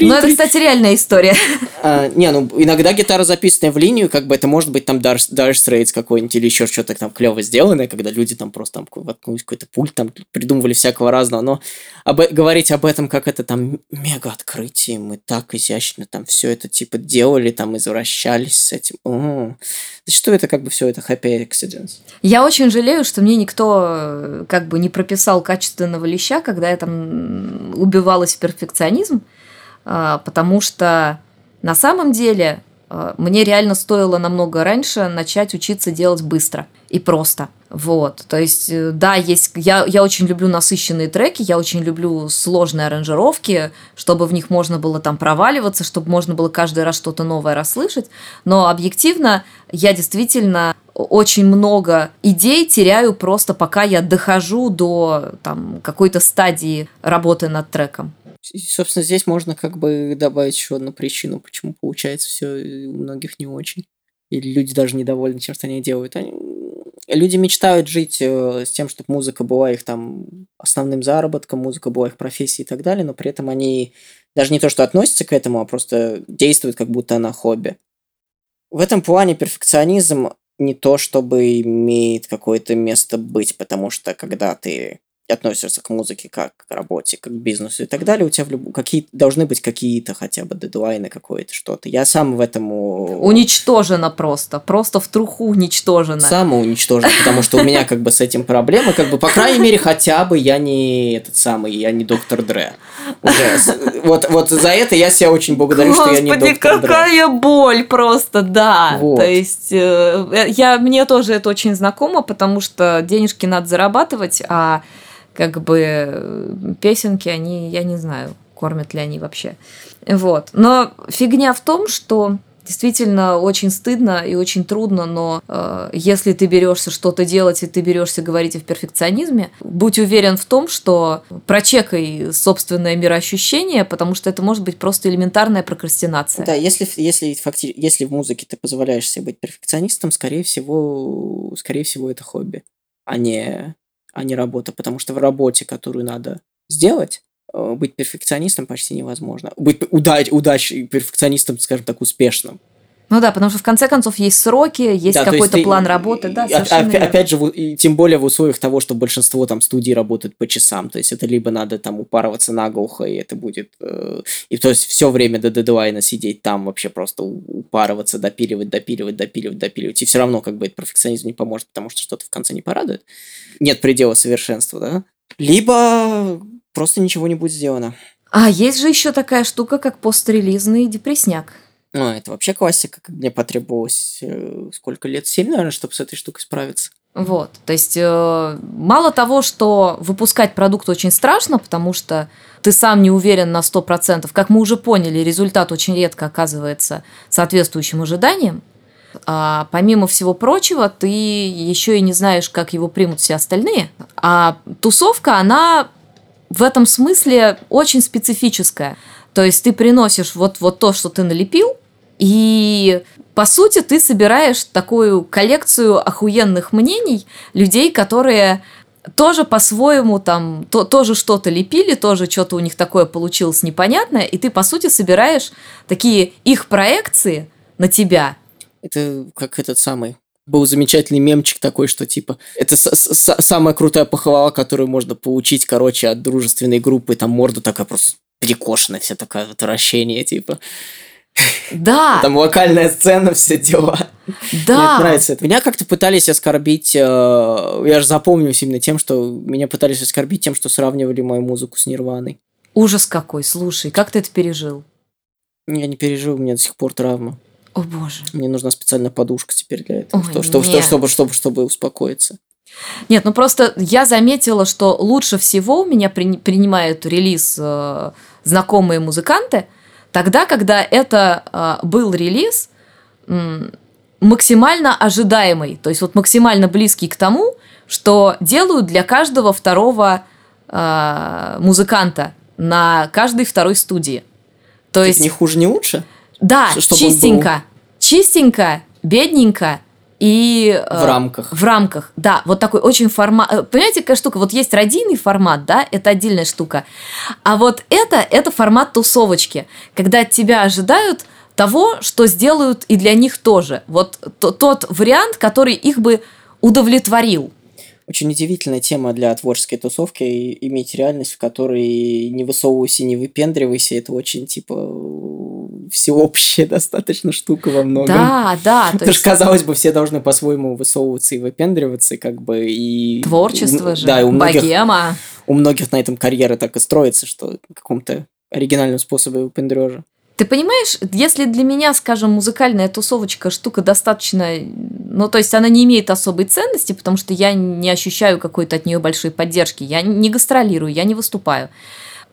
Ну, это, кстати, история. А, не, ну иногда гитара записанная в линию, как бы это может быть там Dire, Dire Straits какой-нибудь или еще что-то там клево сделанное, когда люди там просто там воткнулись какой-то пульт, там придумывали всякого разного, но об, говорить об этом как это там мега открытие, мы так изящно там все это типа делали, там извращались с этим. О, зачастую это как бы все это happy accidents. Я очень жалею, что мне никто э, как бы не прописал качественного леща, когда я там убивалась в перфекционизм. А, потому что на самом деле а, мне реально стоило намного раньше начать учиться делать быстро и просто. Вот, то есть, э, да, есть, я, я очень люблю насыщенные треки, я очень люблю сложные аранжировки, чтобы в них можно было там проваливаться, чтобы можно было каждый раз что-то новое расслышать, но объективно я действительно очень много идей теряю просто пока я дохожу до там какой-то стадии работы над треком. И, собственно, здесь можно как бы добавить еще одну причину, почему получается все у многих не очень. Или люди даже недовольны тем, что они делают. Они... Люди мечтают жить э, с тем, чтобы музыка была их там основным заработком, музыка была их профессией и так далее, но при этом они даже не то, что относятся к этому, а просто действуют, как будто она хобби. В этом плане перфекционизм не то чтобы имеет какое-то место быть, потому что когда ты относишься к музыке как к работе, как к бизнесу и так далее, у тебя в люб... какие должны быть какие-то хотя бы дедлайны, какое-то что-то. Я сам в этом... Уничтожено просто. Просто в труху уничтожено. Самоуничтожено, потому что у меня как бы с этим проблемы, как бы, по крайней мере, хотя бы я не этот самый, я не доктор Дре. Уже. Вот, вот за это я себя очень благодарю, Господи, что я не доктор Дре. какая боль просто, да. Вот. То есть, э, я, мне тоже это очень знакомо, потому что денежки надо зарабатывать, а как бы э, песенки, они, я не знаю, кормят ли они вообще. Вот. Но фигня в том, что действительно очень стыдно и очень трудно, но э, если ты берешься что-то делать и ты берешься говорить о перфекционизме, будь уверен в том, что прочекай собственное мироощущение, потому что это может быть просто элементарная прокрастинация. Да, если, если, факти... если в музыке ты позволяешь себе быть перфекционистом, скорее всего, скорее всего, это хобби, а не а не работа. Потому что в работе, которую надо сделать, э, быть перфекционистом почти невозможно. Быть удач, удач перфекционистом, скажем так, успешным. Ну да, потому что в конце концов есть сроки, есть да, какой-то план работы, да, совершенно опять, опять же, и тем более в условиях того, что большинство там студий работают по часам, то есть это либо надо там упарываться наглухо, и это будет, э, и то есть все время до дедлайна сидеть там вообще просто упарываться, допиливать, допиливать, допиливать, допиливать, и все равно как бы этот перфекционизм не поможет, потому что что-то в конце не порадует. Нет предела совершенства, да? Либо просто ничего не будет сделано. А есть же еще такая штука, как пострелизный депресняк. Ну, это вообще классика, как мне потребовалось э, сколько лет? Семь, наверное, чтобы с этой штукой справиться. Вот, то есть э, мало того, что выпускать продукт очень страшно, потому что ты сам не уверен на 100%, как мы уже поняли, результат очень редко оказывается соответствующим ожиданиям, а помимо всего прочего, ты еще и не знаешь, как его примут все остальные. А тусовка, она в этом смысле очень специфическая. То есть ты приносишь вот, вот то, что ты налепил, и по сути ты собираешь такую коллекцию охуенных мнений людей, которые тоже по-своему там то, тоже что-то лепили, тоже что-то у них такое получилось непонятное, и ты по сути собираешь такие их проекции на тебя. Это как этот самый был замечательный мемчик такой, что типа это самая крутая похвала, которую можно получить, короче, от дружественной группы. Там морда такая просто перекошенная, вся такая вот вращение, типа. Да. Там локальная сцена, все дела. Да. Мне нравится это. Меня как-то пытались оскорбить, э, я же запомнилась именно тем, что меня пытались оскорбить тем, что сравнивали мою музыку с Нирваной. Ужас какой, слушай, как ты это пережил? Я не пережил, у меня до сих пор травма. О боже. Мне нужна специальная подушка теперь для этого, Ой, чтобы, чтобы, чтобы, чтобы, чтобы успокоиться. Нет, ну просто я заметила, что лучше всего у меня при, принимают релиз э, знакомые музыканты – Тогда, когда это э, был релиз максимально ожидаемый, то есть вот максимально близкий к тому, что делают для каждого второго э, музыканта на каждой второй студии. То есть не хуже, не лучше. Да, Чтобы чистенько, чистенько, бедненько и э, в рамках. В рамках, да, вот такой очень формат. Э, понимаете, какая штука? Вот есть радийный формат, да, это отдельная штука. А вот это, это формат тусовочки, когда от тебя ожидают того, что сделают и для них тоже. Вот тот вариант, который их бы удовлетворил. Очень удивительная тема для творческой тусовки иметь реальность, в которой не высовывайся, не выпендривайся. Это очень, типа, всеобщая достаточно штука во многом. Да, да. Потому есть... что, казалось бы, все должны по-своему высовываться и выпендриваться, как бы, и... Творчество у, же, да, и у многих, богема. У многих на этом карьера так и строится, что каком-то оригинальном способе выпендрежа. Ты понимаешь, если для меня, скажем, музыкальная тусовочка штука достаточно, ну, то есть она не имеет особой ценности, потому что я не ощущаю какой-то от нее большой поддержки, я не гастролирую, я не выступаю,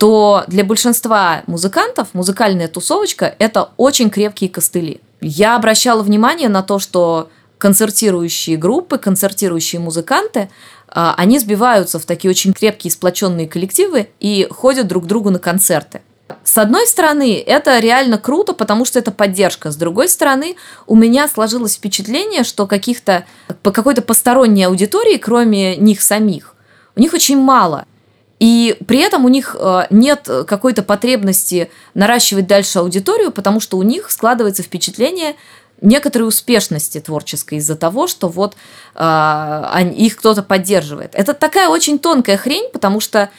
то для большинства музыкантов музыкальная тусовочка – это очень крепкие костыли. Я обращала внимание на то, что концертирующие группы, концертирующие музыканты, а, они сбиваются в такие очень крепкие сплоченные коллективы и ходят друг к другу на концерты. С одной стороны, это реально круто, потому что это поддержка. С другой стороны, у меня сложилось впечатление, что каких-то по какой-то посторонней аудитории, кроме них самих, у них очень мало. И при этом у них э, нет какой-то потребности наращивать дальше аудиторию, потому что у них складывается впечатление, некоторой успешности творческой из-за того, что вот э, их кто-то поддерживает. Это такая очень тонкая хрень, потому что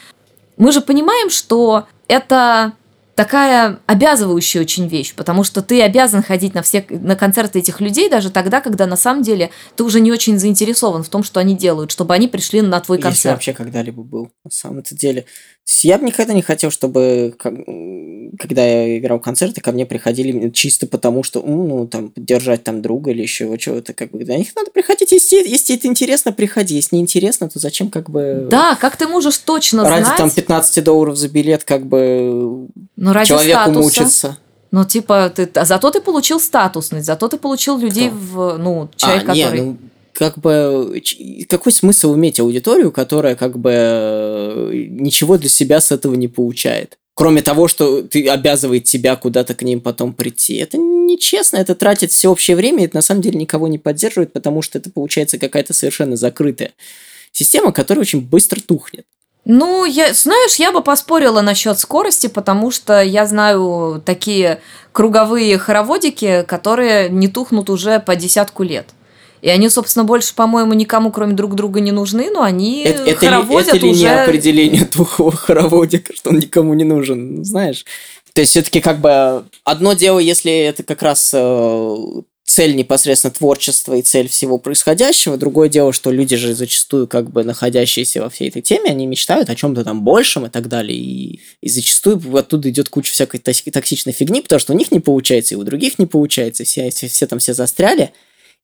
мы же понимаем, что это такая обязывающая очень вещь, потому что ты обязан ходить на все на концерты этих людей даже тогда, когда на самом деле ты уже не очень заинтересован в том, что они делают, чтобы они пришли на твой концерт. Если вообще когда-либо был на самом-то деле. Я бы никогда не хотел, чтобы когда я играл концерты, ко мне приходили чисто потому, что, ну, там, поддержать там друга или еще чего-то, как бы, для них надо приходить, если, если это интересно, приходи, если не интересно, то зачем, как бы... Да, как ты можешь точно ради, знать... там 15 долларов за билет, как бы, ну, ради человеку статуса. мучиться. Ну, типа, ты, а зато ты получил статусность, зато ты получил людей Кто? в, ну, человек, а, который... Не, ну, как бы какой смысл иметь аудиторию, которая как бы ничего для себя с этого не получает? Кроме того, что ты обязывает тебя куда-то к ним потом прийти. Это нечестно, это тратит всеобщее время, это на самом деле никого не поддерживает, потому что это получается какая-то совершенно закрытая система, которая очень быстро тухнет. Ну, я, знаешь, я бы поспорила насчет скорости, потому что я знаю такие круговые хороводики, которые не тухнут уже по десятку лет. И они, собственно, больше, по-моему, никому, кроме друг друга, не нужны, но они это, хороводят это ли, это ли не определение тухлого хороводика, что он никому не нужен, знаешь? То есть, все-таки как бы одно дело, если это как раз э, цель непосредственно творчества и цель всего происходящего. Другое дело, что люди же зачастую, как бы находящиеся во всей этой теме, они мечтают о чем-то там большем и так далее. И, и зачастую оттуда идет куча всякой токсичной фигни, потому что у них не получается, и у других не получается, все, все, все там все застряли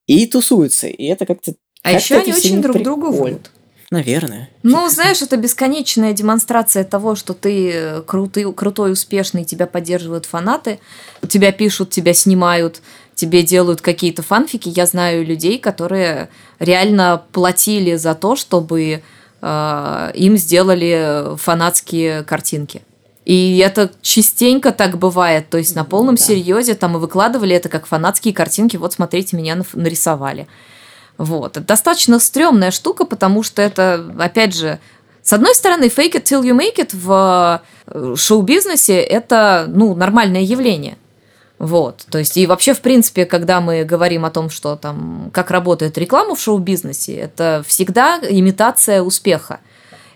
и тусуются. И это как-то... А как еще они очень друг друга врут. Наверное. Ну, знаешь, это бесконечная демонстрация того, что ты э, крутый, крутой, успешный, тебя поддерживают фанаты, тебя пишут, тебя снимают, тебе делают какие-то фанфики. Я знаю людей, которые реально платили за то, чтобы э, им сделали фанатские картинки. И это частенько так бывает. То есть на полном да. серьезе там и выкладывали это как фанатские картинки. Вот смотрите, меня нарисовали. Вот. Это достаточно стрёмная штука, потому что это, опять же, с одной стороны, fake it till you make it в э, шоу-бизнесе это, ну, нормальное явление. Вот, то есть и вообще, в принципе, когда мы говорим о том, что там, как работает реклама в шоу-бизнесе, это всегда имитация успеха.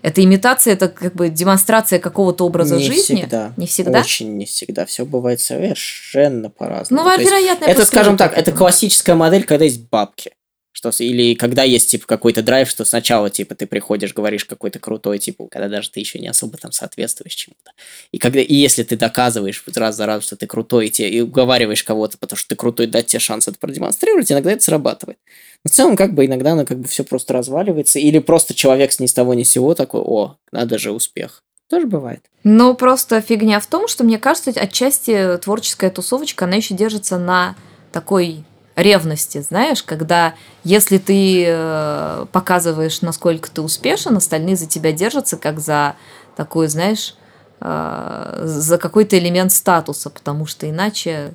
Это имитация, это как бы демонстрация какого-то образа не жизни. Всегда. Не всегда. Очень не всегда. Все бывает совершенно по-разному. Ну, вероятно, это, скажем так, это классическая модель, когда есть бабки. Что, или когда есть, типа, какой-то драйв, что сначала, типа, ты приходишь, говоришь какой-то крутой, типа, когда даже ты еще не особо там соответствуешь чему-то. И, когда, и если ты доказываешь раз за раз, что ты крутой, и, те, и уговариваешь кого-то, потому что ты крутой, дать тебе шанс это продемонстрировать, иногда это срабатывает. В целом, как бы, иногда оно как бы все просто разваливается, или просто человек с ни с того ни с сего такой, о, надо же успех. Тоже бывает. Но просто фигня в том, что, мне кажется, отчасти творческая тусовочка, она еще держится на такой ревности, знаешь, когда если ты э, показываешь, насколько ты успешен, остальные за тебя держатся как за такой, знаешь, э, за какой-то элемент статуса, потому что иначе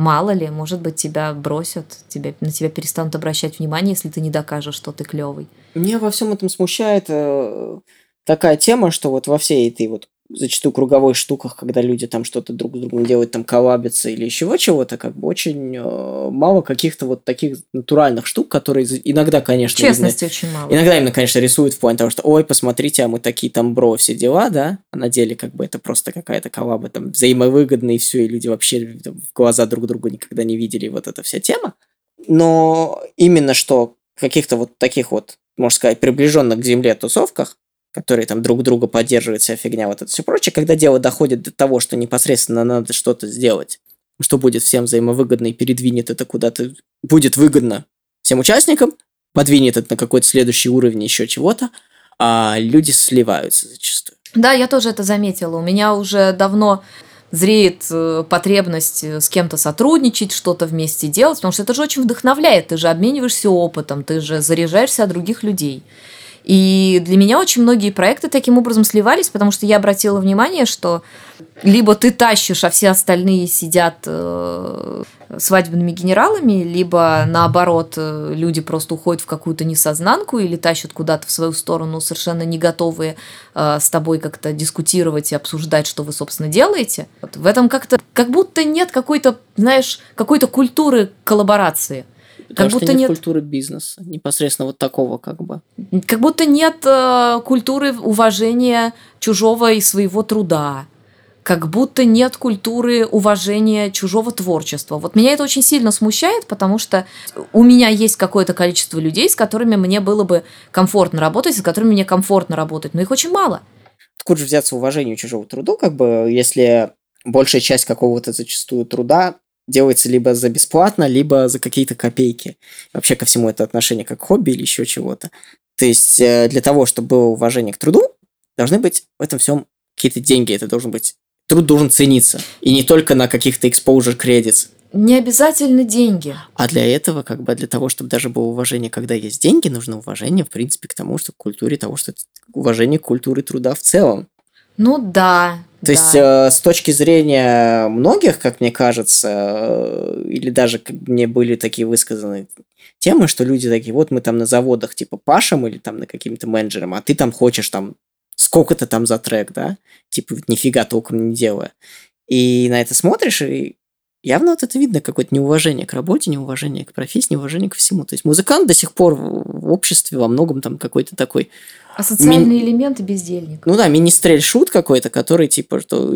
мало ли, может быть, тебя бросят, тебя, на тебя перестанут обращать внимание, если ты не докажешь, что ты клевый. Меня во всем этом смущает э, такая тема, что вот во всей этой вот зачастую круговых штуках, когда люди там что-то друг с другом делают, там коллабятся или еще чего-то, как бы очень э, мало каких-то вот таких натуральных штук, которые иногда, конечно... Честности именно, очень мало. Иногда именно, конечно, рисуют в плане того, что, ой, посмотрите, а мы такие там бро, все дела, да, а на деле как бы это просто какая-то коллаба там взаимовыгодная и все, и люди вообще там, в глаза друг друга никогда не видели, вот эта вся тема. Но именно что каких-то вот таких вот, можно сказать, приближенных к земле тусовках, которые там друг друга поддерживают, вся фигня, вот это все прочее, когда дело доходит до того, что непосредственно надо что-то сделать, что будет всем взаимовыгодно и передвинет это куда-то, будет выгодно всем участникам, подвинет это на какой-то следующий уровень еще чего-то, а люди сливаются зачастую. Да, я тоже это заметила. У меня уже давно зреет э, потребность э, с кем-то сотрудничать, что-то вместе делать, потому что это же очень вдохновляет, ты же обмениваешься опытом, ты же заряжаешься от других людей. И для меня очень многие проекты таким образом сливались, потому что я обратила внимание, что либо ты тащишь, а все остальные сидят э, свадебными генералами, либо наоборот, э, люди просто уходят в какую-то несознанку или тащат куда-то в свою сторону, совершенно не готовые э, с тобой как-то дискутировать и обсуждать, что вы, собственно, делаете. Вот в этом как-то, как будто нет какой-то, знаешь, какой-то культуры коллаборации. Потому как что будто нет, нет культуры бизнеса, непосредственно вот такого как бы. Как будто нет э, культуры уважения чужого и своего труда. Как будто нет культуры уважения чужого творчества. Вот меня это очень сильно смущает, потому что у меня есть какое-то количество людей, с которыми мне было бы комфортно работать, с которыми мне комфортно работать, но их очень мало. Откуда же взяться уважению чужого труду, как бы, если большая часть какого-то зачастую труда делается либо за бесплатно, либо за какие-то копейки. Вообще ко всему это отношение как хобби или еще чего-то. То есть э, для того, чтобы было уважение к труду, должны быть в этом всем какие-то деньги. Это должен быть труд должен цениться. И не только на каких-то exposure credits. Не обязательно деньги. А для этого, как бы для того, чтобы даже было уважение, когда есть деньги, нужно уважение, в принципе, к тому, что к культуре того, что уважение к культуре труда в целом. Ну да. То да. есть, э, с точки зрения многих, как мне кажется, э, или даже как мне были такие высказаны темы, что люди такие, вот мы там на заводах типа пашем или там на каким-то менеджером, а ты там хочешь там сколько-то там за трек, да? Типа нифига толком не делая. И на это смотришь, и явно вот это видно какое-то неуважение к работе, неуважение к профессии, неуважение ко всему. То есть музыкант до сих пор в обществе во многом там какой-то такой А социальные элементы бездельник. ну да, министрель шут какой-то, который типа, что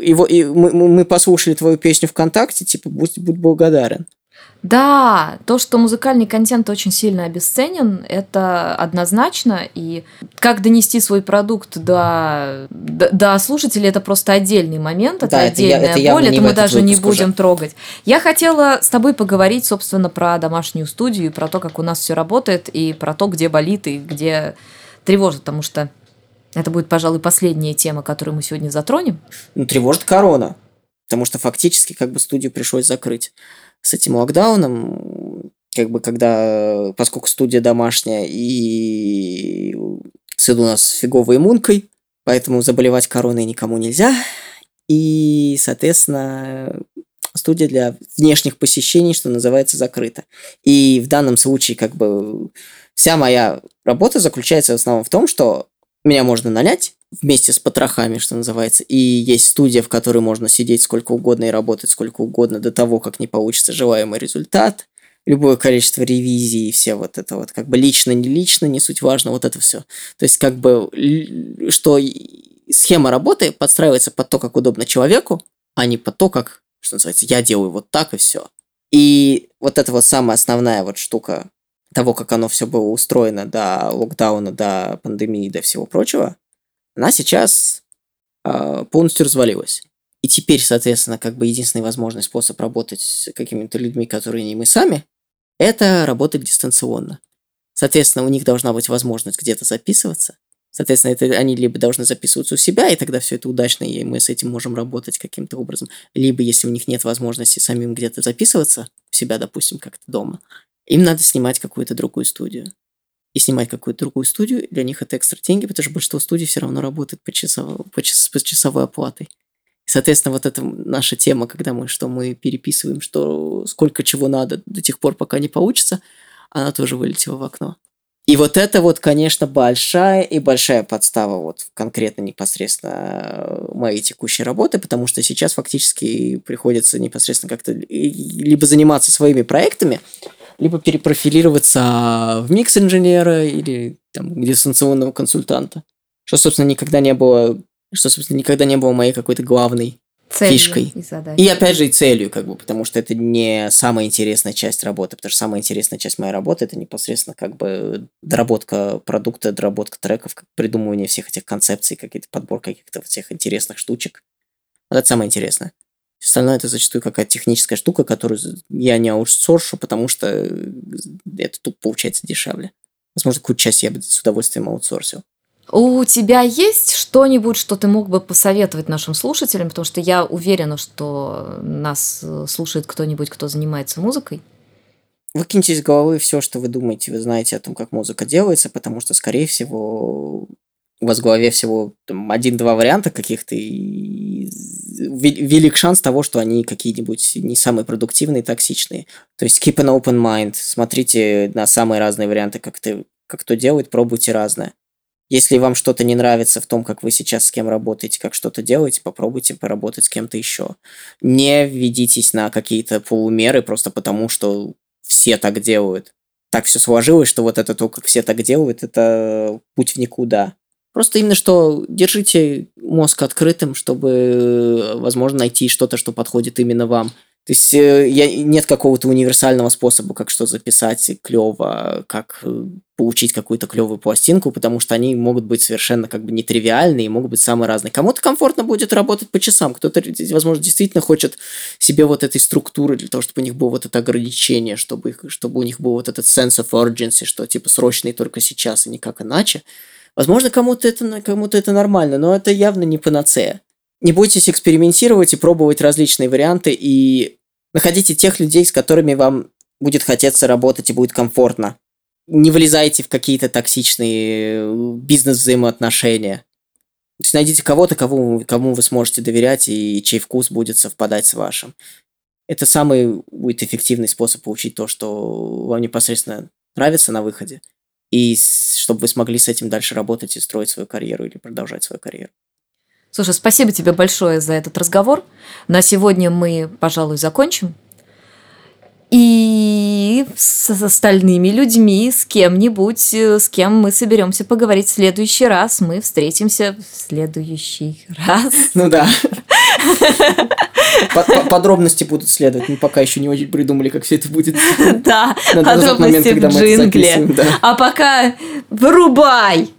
его, и мы, мы послушали твою песню ВКонтакте, типа, будь, будь благодарен. Да, то, что музыкальный контент очень сильно обесценен, это однозначно. И как донести свой продукт до, до, до слушателей, это просто отдельный момент, это Да, это я- отдельная это явно боль, это мы даже не выпуск уже. будем трогать. Я хотела с тобой поговорить, собственно, про домашнюю студию, про то, как у нас все работает, и про то, где болит и где тревожит, потому что это будет, пожалуй, последняя тема, которую мы сегодня затронем. Ну, тревожит корона. Потому что фактически как бы студию пришлось закрыть. С этим локдауном, как бы когда, поскольку студия домашняя и сын у нас с фиговой иммункой, поэтому заболевать короной никому нельзя. И, соответственно, студия для внешних посещений, что называется, закрыта. И в данном случае, как бы, вся моя работа заключается в основном в том, что меня можно нанять вместе с потрохами, что называется, и есть студия, в которой можно сидеть сколько угодно и работать сколько угодно до того, как не получится желаемый результат, любое количество ревизий и все вот это вот, как бы лично, не лично, не суть важно, вот это все. То есть, как бы, что схема работы подстраивается под то, как удобно человеку, а не под то, как, что называется, я делаю вот так и все. И вот это вот самая основная вот штука того, как оно все было устроено до локдауна, до пандемии, до всего прочего, она сейчас а, полностью развалилась. И теперь, соответственно, как бы единственный возможный способ работать с какими-то людьми, которые не мы сами, это работать дистанционно. Соответственно, у них должна быть возможность где-то записываться. Соответственно, это они либо должны записываться у себя, и тогда все это удачно, и мы с этим можем работать каким-то образом. Либо, если у них нет возможности самим где-то записываться, у себя, допустим, как-то дома, им надо снимать какую-то другую студию. И снимать какую-то другую студию, для них это экстра деньги, потому что большинство студий все равно работает по, часово, по, час, по часовой оплатой. Соответственно, вот это наша тема, когда мы что мы переписываем, что сколько чего надо до тех пор, пока не получится, она тоже вылетела в окно. И вот это вот, конечно, большая и большая подстава вот конкретно непосредственно моей текущей работы, потому что сейчас фактически приходится непосредственно как-то либо заниматься своими проектами, либо перепрофилироваться в микс-инженера или там, дистанционного консультанта. Что, собственно, никогда не было, что, собственно, никогда не было моей какой-то главной Целью фишкой. И, задачей. И опять же и целью, как бы, потому что это не самая интересная часть работы, потому что самая интересная часть моей работы это непосредственно как бы доработка продукта, доработка треков, придумывание всех этих концепций, какие-то подбор каких-то всех интересных штучек. Вот это самое интересное. Остальное это зачастую какая-то техническая штука, которую я не аутсоршу, потому что это тут получается дешевле. Возможно, какую-то часть я бы с удовольствием аутсорсил. У тебя есть что-нибудь, что ты мог бы посоветовать нашим слушателям? Потому что я уверена, что нас э, слушает кто-нибудь, кто занимается музыкой. выкиньте из головы все, что вы думаете, вы знаете о том, как музыка делается, потому что, скорее всего, у вас в голове всего один-два варианта каких-то, и велик шанс того, что они какие-нибудь не самые продуктивные, токсичные. То есть keep an open mind, смотрите на самые разные варианты, как, ты, как кто делает, пробуйте разное. Если вам что-то не нравится в том, как вы сейчас с кем работаете, как что-то делаете, попробуйте поработать с кем-то еще. Не ведитесь на какие-то полумеры просто потому, что все так делают. Так все сложилось, что вот это то, как все так делают, это путь в никуда. Просто именно что держите мозг открытым, чтобы, возможно, найти что-то, что подходит именно вам. То есть э, я, нет какого-то универсального способа, как что записать клево, как э, получить какую-то клевую пластинку, потому что они могут быть совершенно как бы нетривиальные и могут быть самые разные. Кому-то комфортно будет работать по часам, кто-то, возможно, действительно хочет себе вот этой структуры для того, чтобы у них было вот это ограничение, чтобы, их, чтобы у них был вот этот sense of urgency, что типа срочный только сейчас и никак иначе. Возможно, кому-то это, кому-то это нормально, но это явно не панацея. Не бойтесь экспериментировать и пробовать различные варианты, и находите тех людей, с которыми вам будет хотеться работать и будет комфортно. Не влезайте в какие-то токсичные э, бизнес-взаимоотношения. То есть найдите кого-то, кому, кому вы сможете доверять и чей вкус будет совпадать с вашим. Это самый будет эффективный способ получить то, что вам непосредственно нравится на выходе, и чтобы вы смогли с этим дальше работать и строить свою карьеру или продолжать свою карьеру. Слушай, спасибо тебе большое за этот разговор. На сегодня мы, пожалуй, закончим. И с остальными людьми, с кем-нибудь, э, с кем мы соберемся поговорить в следующий раз, мы встретимся в следующий раз. Ну да. Подробности будут следовать. Мы пока еще не очень придумали, как все это будет. Да, подробности в джингле. А пока вырубай!